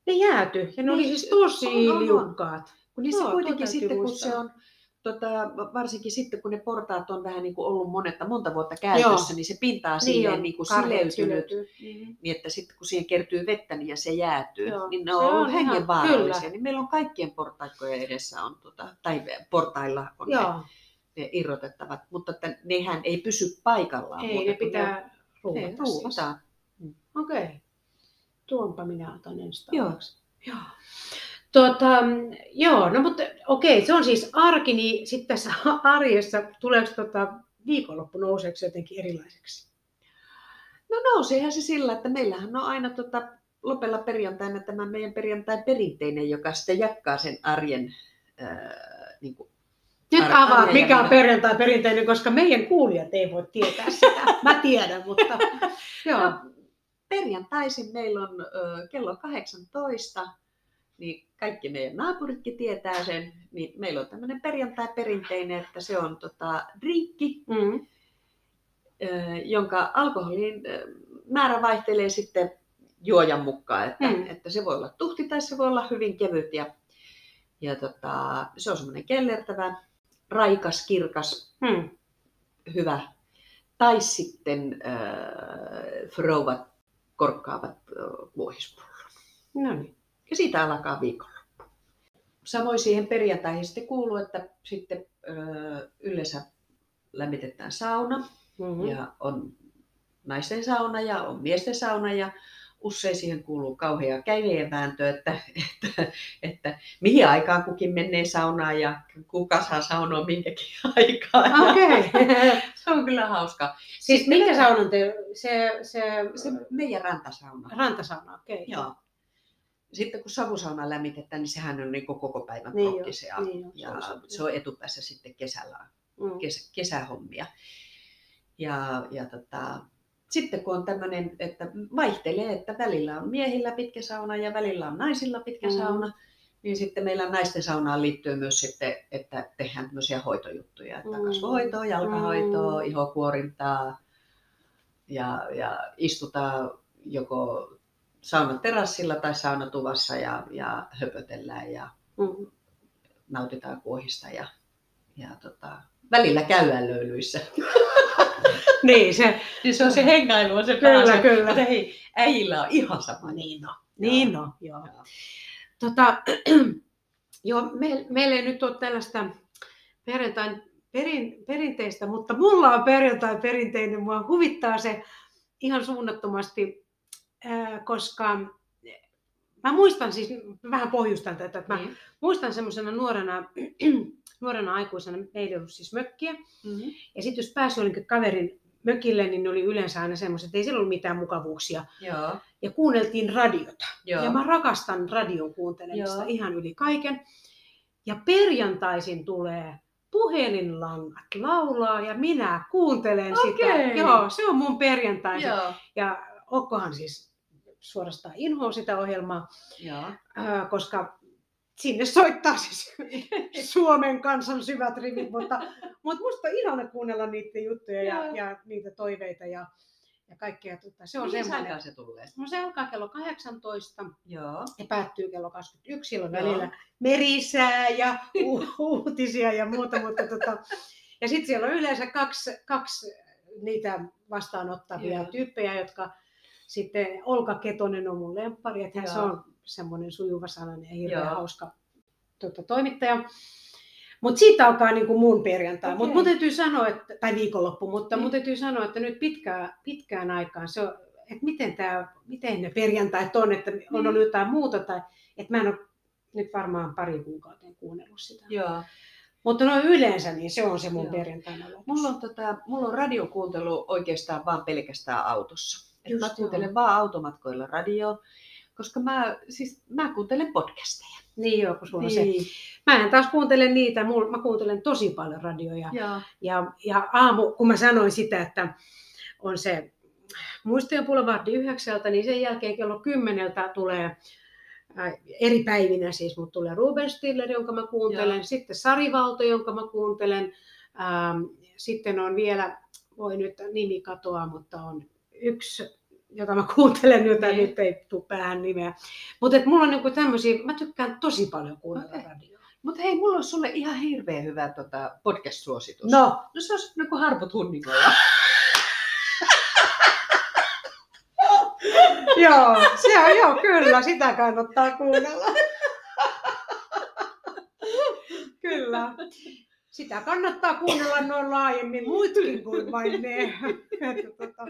ne jääty. Ja ne oli Niin, siis tosi on, on, on. liukkaat. kun niissä Joo, tuo kuitenkin sitten, kun se on, tota, varsinkin sitten kun ne portaat on vähän niin kuin ollut monetta, monta vuotta käytössä, niin se pinta on silleen on, niin kuin sileytynyt. syleytyy. Mm. niin että sitten kun siihen kertyy vettä niin ja se jäätyy, Joo, niin ne se on, ollut ihan- hengenvaarallisia. kyllä. Niin meillä on kaikkien portaikkojen edessä on, tota, tai portailla on ne, Joo, ne irrotettavat, mutta että nehän ei pysy paikallaan. ei ne pitää ne ruuvata. on- ruuvataan. Okei. Okay. Tuonpa minä otan ensi Joo. Joo. Tuota, joo, no mutta okei, se on siis arki, niin sitten tässä arjessa tuleeko tota, viikonloppu nouseeko se jotenkin erilaiseksi? No nouseehan se sillä, että meillähän on aina tota, lopella perjantaina tämä meidän perjantai perinteinen, joka sitten jakkaa sen arjen ää, niin kuin Nyt Ar- avaat, mikä on ja- perjantai perinteinen, koska meidän kuulijat ei voi tietää sitä. Mä tiedän, mutta joo. No, perjantaisin meillä on ö, kello 18, niin kaikki meidän naapuritkin tietää sen, niin meillä on tämmöinen perjantai-perinteinen, että se on tota, drinkki, Mm. jonka alkoholin määrä vaihtelee sitten juojan mukaan, että, Mm. että se voi olla tuhti tai se voi olla hyvin kevyt ja, ja tota, se on semmoinen kellertävä, raikas, kirkas, Mm. hyvä. Tai sitten äh, frouvat korkkaavat äh, vuohispullon. No niin. Ja siitä alkaa viikonloppu. Samoin siihen perjantaihin sitten kuuluu, että sitten äh, yleensä lämmitetään sauna Mm-hmm. ja on naisten sauna ja on miesten sauna ja usein siihen kuuluu kauhea kävijän vääntö, että, että, että mihin aikaan kukin menee saunaan ja kuka saa saunoa minkäkin aikaan. Okei. Se on kyllä hauska. siis minkä me- saunan te, se, se, Se meidän rantasauna. rantasauna, okei. Okay. Joo. Sitten kun savusauna lämmitetään, niin sehän on niin koko päivän Niin prokkis ja, Niin, se ja on se. se on etupäässä sitten kesällä, Mm. kes, kesähommia. Ja, ja tota, sitten kun on tämmöinen, että vaihtelee, että välillä on miehillä pitkä sauna ja välillä on naisilla pitkä Mm. sauna, niin sitten meillä naisten saunaan liittyy myös sitten, että tehdään tämmöisiä hoitojuttuja, että Mm. kasvohoitoa, jalkahoitoa, Mm. ihokuorintaa ja, ja istutaan joko saunaterassilla tai saunatuvassa ja, ja höpötellään ja Mm. nautitaan kuohista ja, ja tota, välillä käydään löylyissä. Niin, se, Niin se on se hengailu, on se Kyllä, pääasia. kyllä. Mutta hei, äijillä on ihan sama. niin no, niin no, joo. Joo. Tota, joo, me, meillä ei nyt ole tällaista perjantain perin, perinteistä, mutta mulla on perjantai perinteinen. Mua huvittaa se ihan suunnattomasti, koska mä muistan siis, vähän pohjustan tätä, että mä Niin. muistan semmoisena nuorena, nuorena aikuisena, meillä ei ollut siis mökkiä, Mm-hmm. ja sitten jos pääsi jonnekin kaverin mökille, niin ne oli yleensä aina semmoiset, että ei siellä ollut mitään mukavuuksia. Joo, Ja kuunneltiin radiota. joo. Ja mä rakastan radion kuuntelemista Joo. ihan yli kaiken. Ja perjantaisin tulee puhelinlangat laulaa ja minä kuuntelen sitä. Okei. Joo, se on mun perjantai. Ja Okkohan siis suorastaan inhoa sitä ohjelmaa, Joo. koska sinne soittaa siis Suomen kansan syvät rivit, mutta, mutta musta on ihana kuunnella niitä juttuja ja, Joo. ja niitä toiveita ja, ja kaikkea. Tota, se on Mihin aikaan se tulee? No se alkaa kello 18 Joo. ja päättyy kello 21. Silloin Joo. välillä merisää ja u- uutisia ja muuta. Mutta tota, ja sitten siellä on yleensä kaksi, kaksi niitä vastaanottavia Joo. tyyppejä, jotka sitten Olka Ketonen on mun lemppari, että hän se on semmoinen sujuva sananen ja hirveän Joo. hauska tota, toimittaja. Mutta siitä alkaa niin kuin mun perjantai. Okei. Mutta mun täytyy sanoa, että, tai viikonloppu, mutta Niin. mun täytyy sanoa, että nyt pitkään, pitkään aikaan se on, että miten, tää, miten ne perjantait on, että on Niin. ollut jotain muuta, tai että mä en ole nyt varmaan pari kuukauteen kuunnellut sitä. Joo. Mutta no yleensä niin se on se mun perjantaina. Mulla on, tota, mulla on radiokuuntelu oikeastaan vaan pelkästään autossa. Et Just mä joo. kuuntelen vaan automatkoilla radio, koska mä, siis, mä kuuntelen podcasteja. Niin joo, kun sulla on se. Mä en taas kuuntele niitä, mä kuuntelen tosi paljon radioja. Joo. Ja, ja aamu, kun mä sanoin sitä, että on se muistojen Boulevard yhdeksältä, niin sen jälkeen kello kymmeneltä tulee ää, eri päivinä siis, mutta tulee Ruben Stiller, jonka mä kuuntelen, Joo. sitten Sari Valto, jonka mä kuuntelen, ähm, sitten on vielä, voi nyt nimi katoa, mutta on yksi, jota mä kuuntelen, jota Niin. nyt ei tule päähän nimeä. Mutta mulla on niinku tämmöisiä, mä tykkään tosi paljon kuunnella Okei. radioa. Mutta hei, mulla on sulle ihan hirveän hyvä tota, podcast-suositus. No, no se on niin kuin Harpo Tunnikolla. Joo, se on, joo, kyllä, sitä kannattaa kuunnella. kyllä. Sitä kannattaa kuunnella noin laajemmin, muutkin kuin vain ne. Tota,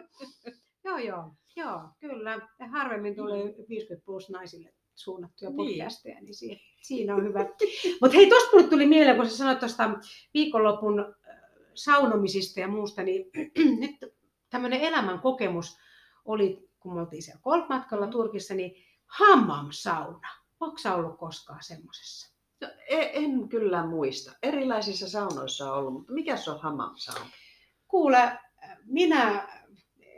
joo, joo, joo, kyllä. Ja harvemmin tulee 50 plus naisille suunnattuja Niin. podcasteja, niin siinä, siinä on hyvä. Mutta hei, tuosta mulle tuli mieleen, kun sä sanoit tuosta viikonlopun äh, saunomisista ja muusta, niin nyt tämmöinen elämän kokemus oli, kun me oltiin siellä golfmatkalla Turkissa, niin hammam-sauna. Onko sä ollut koskaan semmoisessa? No, en, kyllä muista. Erilaisissa saunoissa on ollut, mutta mikä se on hammam-sauna? Kuule, minä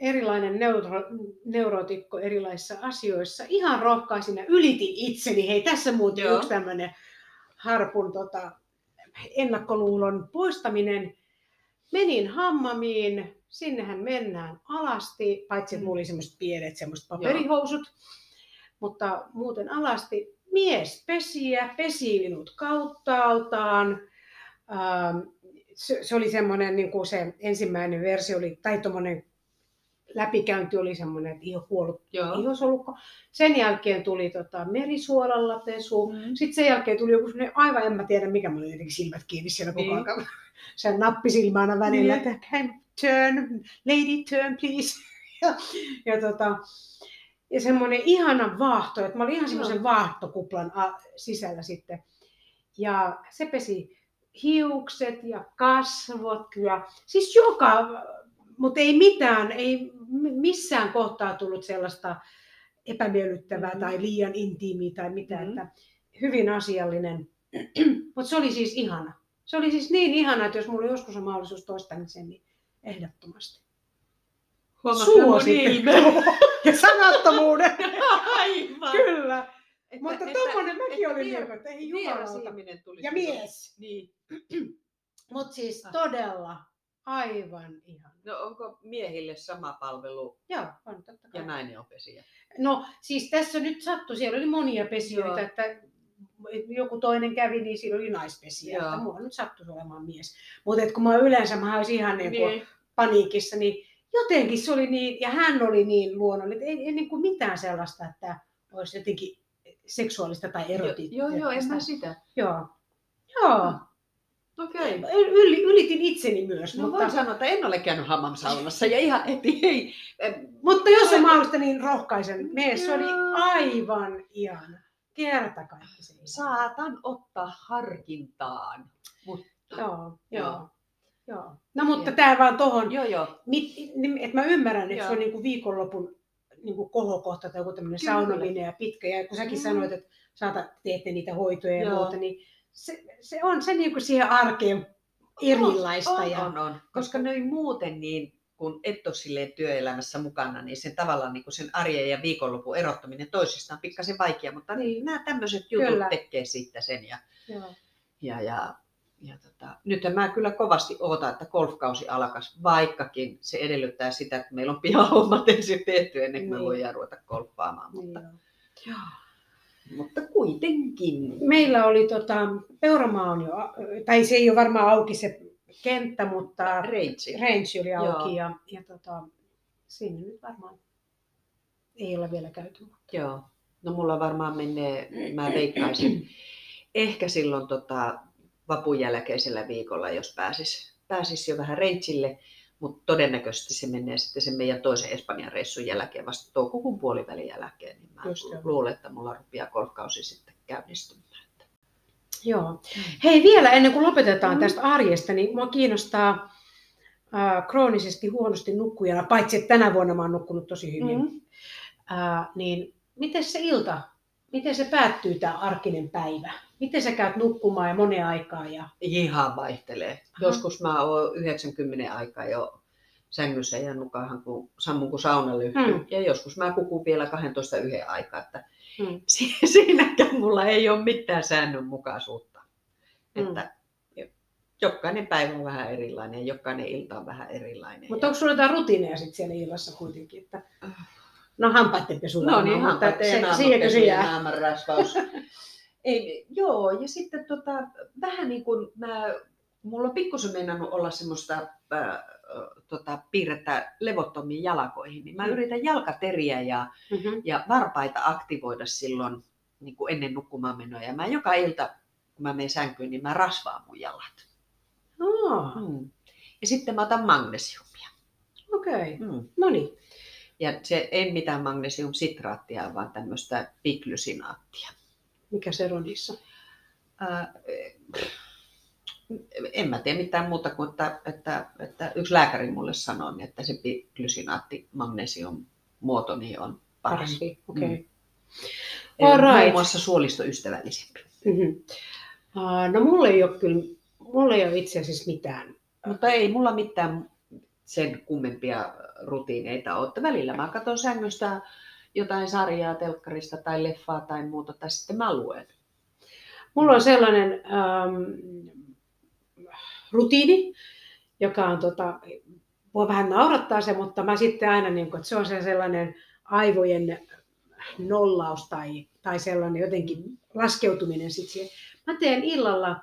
erilainen neuro, neurotikko erilaisissa asioissa ihan rohkaisin ja ylitin itseni. Hei, tässä muuten Joo. yksi tämmöinen harpun tota, ennakkoluulon poistaminen. Menin hammamiin, sinnehän mennään alasti, paitsi että mulla oli semmoiset pienet semmoiset paperihousut, mutta muuten alasti. Mies pesiä, pesi minut kauttaaltaan. Ähm, se, se oli semmoinen, niin kuin se ensimmäinen versio oli, tai tuommoinen läpikäynti oli semmoinen, että iho kuollut ihosolukko. Sen jälkeen tuli tota, merisuolalla pesu. Mm. Sitten sen jälkeen tuli joku semmoinen, aivan en mä tiedä mikä, mä olin jotenkin silmät kiinni siellä koko Niin. ajan. Sen nappisilmänä välillä, Niin. että turn, lady turn please. ja, ja, tota, ja semmoinen ihana vaahto, että mä olin ihan semmoisen vaahtokuplan sisällä sitten. Ja se pesi hiukset ja kasvot ja siis joka, mutta ei mitään, ei missään kohtaa tullut sellaista epämiellyttävää Mhm. tai liian intiimiä tai mitään, Mhm. että hyvin asiallinen. mutta se oli siis ihana. Se oli siis niin ihana, että jos mulla joskus on mahdollisuus toistaa sen, niin ehdottomasti. Suosittelen. ja sanattomuuden. Aivan. Kyllä. Että- Mutta että- tommonen mäkin että olin vier- niin, että ei jumalauta. tuli Ja mies. Niin. Mutta siis Ah. todella aivan ihan. No onko miehille sama palvelu Joo, on totta kai. ja nainen on pesijä? No siis tässä nyt sattui, siellä oli monia pesijöitä, Joo. että joku toinen kävi, niin siinä oli naispesiä. Että mulla nyt sattuisi olemaan mies. Mutta kun mä yleensä, mä olisin ihan niin kuin paniikissa, niin jotenkin se oli niin, ja hän oli niin luonnollinen, että ei, ei niin kuin mitään sellaista, että olisi jotenkin seksuaalista tai erotiikkaa. Joo, joo, en mä sitä. Joo. Joo. Okei. Yli, ylitin itseni myös, No mutta, voin sanoa, että en ole käynyt hammamsaunassa ja ihan heti hei. em, mutta jos on mahdollista, niin rohkaisen. Mene, se oli aivan ihana. Kerta kaikki se. Saatan ottaa harkintaan. Mutta Joo, Joo. joo. Joo. No mutta Joo. tämä vaan tohon, joo, joo. että mä ymmärrän, että se on niinku viikonlopun niinku kohokohta tai joku tämmöinen Kyllä. saunaminen ja pitkä. Ja kun säkin Mm. sanoit, että saata, teette niitä hoitoja ja Joo. muuta, niin se, se on se niinku siihen arkeen erilaista. On, ja, on, on. Koska ne muuten niin, kun et ole silleen työelämässä mukana, niin sen tavallaan niin sen arjen ja viikonlopun erottaminen toisistaan on pikkasen vaikea, mutta niin, nämä tämmöiset jutut Kyllä. tekee siitä sen. Ja, Joo. ja, ja, ja tota, nyt mä kyllä kovasti ootan, että golfkausi alkaisi, vaikkakin se edellyttää sitä, että meillä on pihahommat ensin tehty ennen kuin me Niin. voidaan ruveta golfaamaan. Niin Mutta, joo. mutta kuitenkin. Meillä oli tota, Peuramaa on jo, tai se ei ole varmaan auki se kenttä, mutta Reitsi. range oli auki Joo. ja, ja tota, siinä nyt varmaan ei ole vielä käyty. Joo. No mulla varmaan menee, mä veikkaisin, ehkä silloin tota, vapun jälkeisellä viikolla, jos pääsis, pääsis jo vähän rentsille, mutta todennäköisesti se menee sitten sen meidän toisen Espanjan reissun jälkeen, vasta toukokuun puolivälin jälkeen, niin mä Just luulen, että mulla rupeaa golfkausi sitten käynnistymään. Joo. Hei, vielä ennen kuin lopetetaan mm. tästä arjesta, niin mua kiinnostaa äh, kroonisesti huonosti nukkujana, paitsi että tänä vuonna mä oon nukkunut tosi hyvin. Mm. Äh, niin miten se ilta, miten se päättyy tämä arkinen päivä? Miten sä käyt nukkumaan ja monen aikaa? Ja... Ihan vaihtelee. Aha. Joskus mä oon 90 aikaa jo sängyssä ja nukahan kun sammun kuin saunalyhty. Hmm. Ja joskus mä kukun vielä 12 yhden aikaa. Että hmm. Siinäkään mulla ei ole mitään säännönmukaisuutta. Hmm. Että jokainen päivä on vähän erilainen ja jokainen ilta on vähän erilainen. Mutta onko sulla jotain rutiineja sitten siellä illassa kuitenkin? Että... No hampaiden pesu. No niin, hampaiden se, se jää. Ei, joo, ja sitten tota, vähän niin kuin mä, mulla on pikkusen meinannut olla semmoista äh, tota, piirrettä levottomiin jalkoihin, niin mä mm. yritän jalkateriä ja, mm-hmm. ja varpaita aktivoida silloin niin kuin ennen nukkumaan menoa. Ja mä joka ilta, kun mä menen sänkyyn, niin mä rasvaan mun jalat. Oh. Mm. Ja sitten mä otan magnesiumia. Okei, okay. mm. no niin. Ja se ei mitään magnesiumsitraattia, vaan tämmöistä piklysinaattia. Mikä se on niissä? Äh, en mä tiedä mitään muuta kuin, että, että, että yksi lääkäri mulle sanoi, että se glysinaatti magnesium muoto niin on paras. Okei. Okay. Mm. Right. Muun muassa suolistoystävällisempi. Mm-hmm. Uh, no mulla ei ole kyllä, mulla ei ole itse asiassa mitään. Mutta ei mulla mitään sen kummempia rutiineita ole. Välillä mä katson sängystä jotain sarjaa telkkarista tai leffaa tai muuta, tai sitten mä luen. Mulla on sellainen ähm, rutiini, joka on, tota, voi vähän naurattaa se, mutta mä sitten aina, niin kuin, että se on se sellainen aivojen nollaus tai, tai sellainen jotenkin laskeutuminen sitten siihen. Mä teen illalla,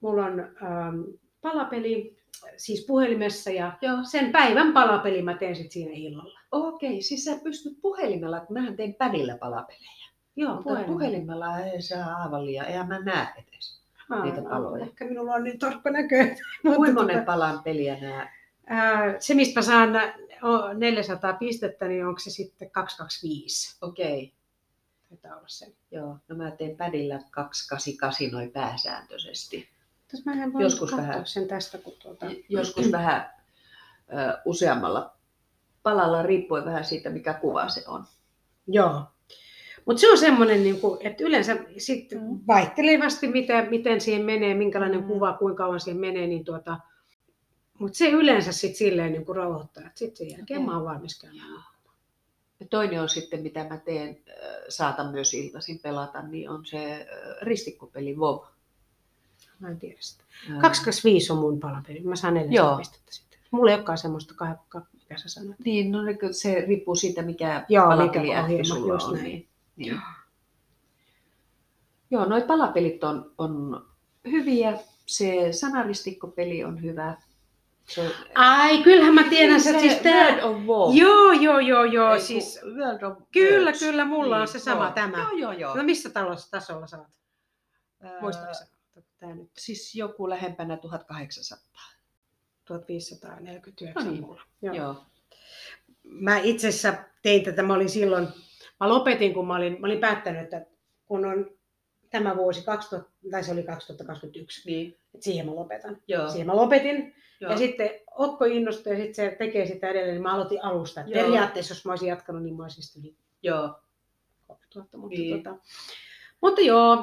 mulla on ähm, palapeli, siis puhelimessa ja Joo. sen päivän palapeli mä teen sitten siinä illalla. Okei, siis sä pystyt puhelimella, kun mähän teen pädillä palapelejä. Joo, Mutta puhelimella. puhelimella ei saa aivan liian, eihän mä näe edes Aa, niitä paloja. Ehkä minulla on niin tarkka näkö. Kuinka monen palan peliä nämä? Se, mistä mä saan 400 pistettä, niin onko se sitten 225? Okei. Taitaa olla se. Joo, no mä teen pädillä 288 noin pääsääntöisesti. Tässä mä en joskus vähän, sen tästä, kun tuota... Joskus vähän ö, useammalla palalla, riippuen vähän siitä, mikä kuva se on. Joo. Mutta se on semmoinen, niin kuin, että yleensä sit mm. vaihtelevasti, miten, miten siihen menee, minkälainen mm. kuva, kuinka kauan siihen menee, niin tuota, mutta se yleensä sitten silleen niin kuin rauhoittaa, että sitten sen jälkeen okay. mä oon valmis käymään. Ja toinen on sitten, mitä mä teen, saatan myös iltaisin pelata, niin on se ristikkopeli WoW. Mä en tiedä sitä. 225 on mun palapeli. Mä saan 400 pistettä sitten. Mulla ei olekaan semmoista, mikä sä sanoit. Niin, no se riippuu siitä, mikä Joo, palapeli mikä sulla on. Näin. Niin. Niin. Joo, noi palapelit on, on hyviä. Se sanaristikkopeli on hyvä. Se, Ai, kyllähän mä tiedän, se, siis tää... World of War. Joo, joo, joo, joo. Ei, siis... World of Kyllä, Words. kyllä, mulla niin, on se sama joo. tämä. Joo, joo, joo. No missä talossa tasolla sä oot? Muistatko Tää nyt? Siis joku lähempänä 1800. 1549 no niin. mulla. Joo. joo. Mä itse asiassa tein tätä, mä olin silloin Mä lopetin, kun mä olin, mä olin päättänyt, että kun on tämä vuosi 2000, tai se oli 2021, niin. että siihen mä lopetan. Joo. Siihen mä lopetin. Joo. Ja sitten Okko innostui ja sitten se tekee sitä edelleen, niin mä aloitin alusta. Joo. Periaatteessa, jos mä olisin jatkanut, niin mä olisin yli joo. 2000. Mutta, niin. tota, mutta joo.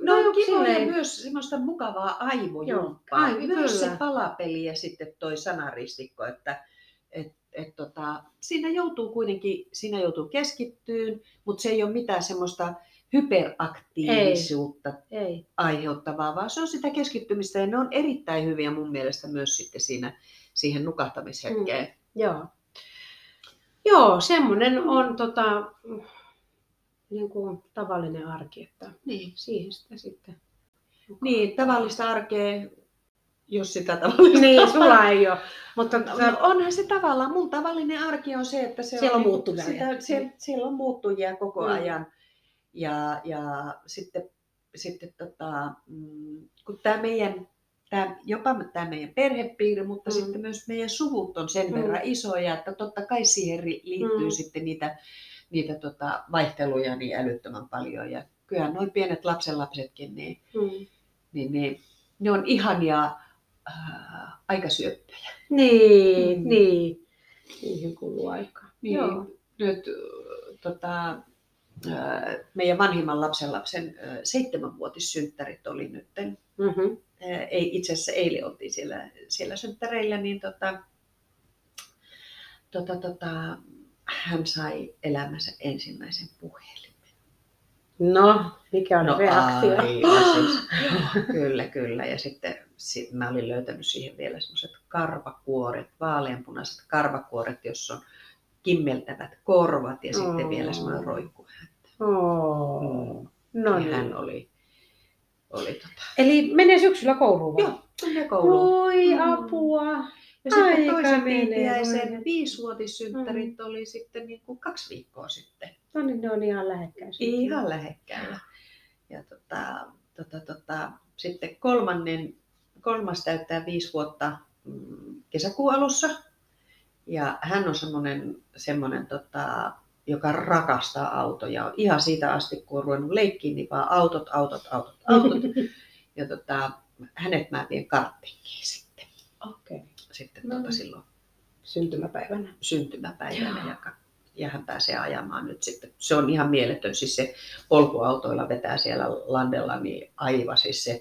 No, no kiva ja myös semmoista mukavaa aivojumppaa. Joo, myös kyllä. se palapeli ja sitten toi sanaristikko, että et, et tota, siinä joutuu kuitenkin siinä joutuu keskittyyn, mutta se ei ole mitään semmoista hyperaktiivisuutta ei, ei. aiheuttavaa, vaan se on sitä keskittymistä ja ne on erittäin hyviä mun mielestä myös sitten siinä, siihen nukahtamishetkeen. Mm, joo. Joo, semmoinen on tota, niin kuin tavallinen arki, että niin. siihen sitä sitten. Niin, tavallista arkea jos sitä tavallista Niin, sulla ei ole. Mutta no, onhan se tavallaan, mun tavallinen arki on se, että se siellä on, on muuttujia. Sitä, siellä, siellä on muuttujia koko mm. ajan. Ja, ja sitten, sitten tota, mm, kun tämä meidän, tämä, jopa tämä meidän perhepiiri, mutta mm. sitten myös meidän suvut on sen mm. verran isoja, että totta kai siihen liittyy mm. sitten niitä, niitä tota, vaihteluja niin älyttömän paljon. Ja kyllä noin pienet lapsenlapsetkin, niin, Mm. niin, niin ne on ihania äh, aikasyöppöjä. Niin, Mm. niin. Niihin kuluu aikaa. Niin, Joo. Nyt äh, tota, äh, meidän vanhimman lapsenlapsen äh, seitsemänvuotissynttärit oli nyt. Mm-hmm. Ei, itse asiassa eilen oltiin siellä, siellä synttäreillä, niin tota, tota, tota, hän sai elämänsä ensimmäisen puhelimen. No, mikä on No reaktio? aivan siis, joo, kyllä, kyllä. Ja sitten sit mä olin löytänyt siihen vielä semmoiset karvakuoret, vaaleanpunaiset karvakuoret, jossa on kimmeltävät korvat ja sitten Oh. vielä semmoinen roikku. Oh. No ja niin. hän oli, oli tota, Eli menee syksyllä kouluun vai? joo, menee kouluun. Voi Mm. Ja sitten Aika toisen viitiäisen viisivuotissynttärit oli sitten niin kuin kaksi viikkoa sitten. No niin, ne on ihan lähekkäin. Ihan lähekkäillä. Ja tota, tota, tota, sitten kolmannen, kolmas täyttää viisi vuotta mm, kesäkuun alussa. Ja hän on semmoinen, semmoinen tota, joka rakastaa autoja. Ihan siitä asti, kun on ruvennut leikkiin, niin vaan autot, autot, autot, autot. ja tota, hänet mä vien karttingiin sitten, Okei. Okay. Sitten No tota, niin. silloin Syntymäpäivänä. syntymäpäivänä ja, ja hän pääsee ajamaan nyt sitten. Se on ihan mieletön, siis se polkuautoilla vetää siellä landella, niin aivan siis se,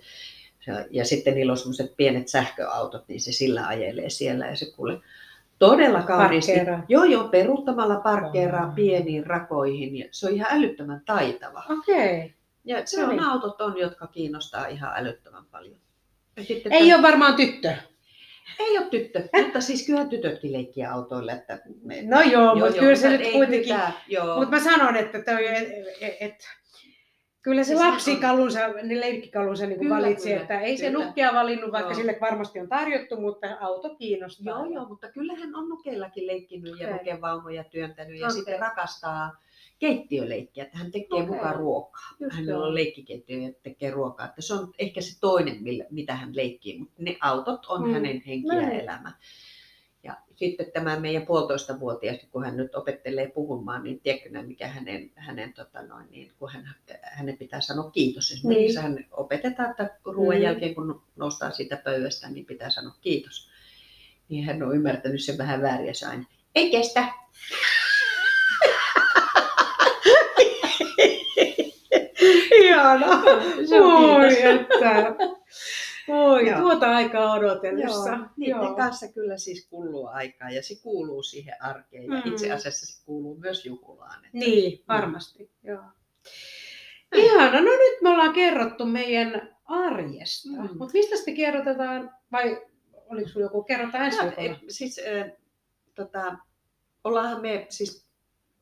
ja sitten niillä on semmoiset pienet sähköautot, niin se sillä ajelee siellä ja se kuule todella kauniisti. Parkkeeraa. Joo, joo, peruuttamalla parkkeeraa pieniin rakoihin ja se on ihan älyttömän taitava. Okei. Okay. Ja se No on niin. autot on, jotka kiinnostaa ihan älyttömän paljon. Ja sitten Ei ole varmaan tyttö. Ei ole tyttö, mutta siis kyllä tytötkin leikkiä autoilla. Että me, No joo, mutta kyllä se nyt kuitenkin- Joo. Mutta mä sanon, että, toi, et, et, et, kyllä se Siis hän lapsikalunsa, niin leikkikalunsa niin Kyllä, valitsi, kyllä, että ei se kyllä. nukkia valinnut, vaikka Joo. sille varmasti on tarjottu, mutta auto kiinnostaa. Joo, joo, mutta kyllähän on nukeillakin leikkinyt ja Okei. nukevaunuja työntänyt ja Okei. sitten rakastaa keittiöleikkiä, että hän tekee Okei. mukaan ruokaa. Just Hänellä on leikkikeittiö ja tekee ruokaa. Että se on ehkä se toinen, millä- mitä hän leikkii, mutta ne autot on Mm. hänen henki ja niin. elämä. Ja sitten tämä meidän puolitoista vuotias, kun hän nyt opettelee puhumaan, niin tiedätkö mikä hänen, hänen tota noin, niin kun hän, hänen pitää sanoa kiitos. Esimerkiksi Niin. hän opetetaan, että ruoan Mm. jälkeen kun noustaan siitä pöydästä, niin pitää sanoa kiitos. Niin hän on ymmärtänyt sen vähän väärin ja se aina, ei kestä. Ihana. Voi että. Voi, Joo. tuota aikaa odotellessa. Joo, niiden kanssa kyllä siis kuluu aikaa ja se kuuluu siihen arkeen ja Mm. itse asiassa se kuuluu myös juhlaan. Että Niin, varmasti. Joo. Ihana, no nyt me ollaan kerrottu meidän arjesta. Mm. Mutta mistä sitten kerrotetaan, vai oliko sinulla joku, kerrotaan ensi No, et, siis, äh, tota, ollaanhan me, siis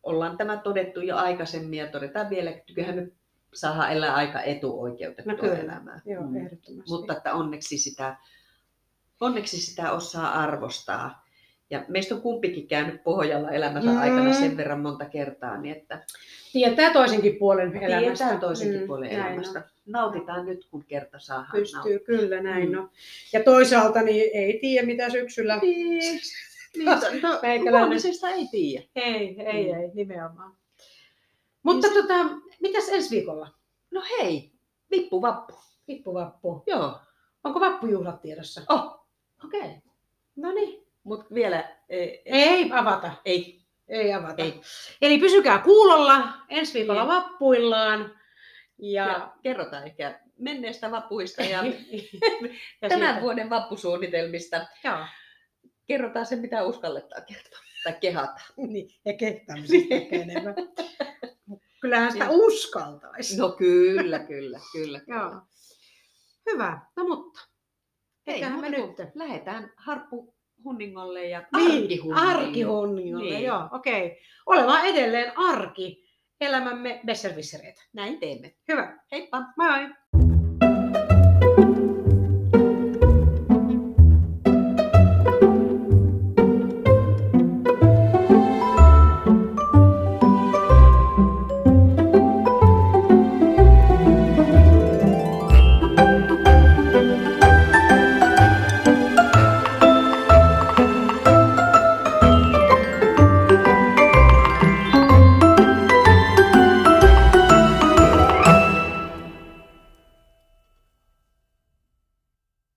ollaan tämä todettu jo aikaisemmin ja todetaan vielä, että kyllähän me saadaan elää aika etuoikeutettua No kyllä. elämää. Joo, Mm. ehdottomasti. Mutta että onneksi sitä, onneksi sitä osaa arvostaa. Ja meistä on kumpikin käynyt pohjalla elämänsä Mm. aikana sen verran monta kertaa, niin että Tietää toisenkin puolen elämästä. tiedetään toisenkin Mm, puolen elämästä. on. Nautitaan nyt, kun kerta saadaan Pystyy, kyllä näin Mm. on. Ja toisaalta niin ei tiedä mitä syksyllä. Niin, niin, no, huomisesta ei tiedä. Ei, ei, Mm. ei, nimenomaan. Mutta Niin tota, mitäs ensi viikolla? No hei, vippuvappu. Vippuvappu. Joo. Onko vappujuhlat tiedossa? Oh, okei. Okay. No niin. Mutta vielä ei, Ei avata. ei, Ei avata. ei. Eli pysykää kuulolla. Ensi viikolla Niin. vappuillaan. Ja, Ja kerrotaan ehkä menneestä vappuista ja ja tämän siitä- vuoden vappusuunnitelmista. Joo. Kerrotaan se, mitä uskalletaan kertoa. Tai kehata. Niin, ja kehtaamisesta ehkä enemmän. Kyllähän sitä Joo. uskaltaisi. No kyllä, kyllä, kyllä. kyllä. Joo. Hyvä. No mutta. Ei Eiköhän me nyt. Lähdetään harppu hunningolle ja Niin, arkihunningolle. Niin. joo, okei. Okay. Ollaan edelleen arki, elämämme besservissereitä. Näin teemme. Hyvä. Heippa! Moi moi!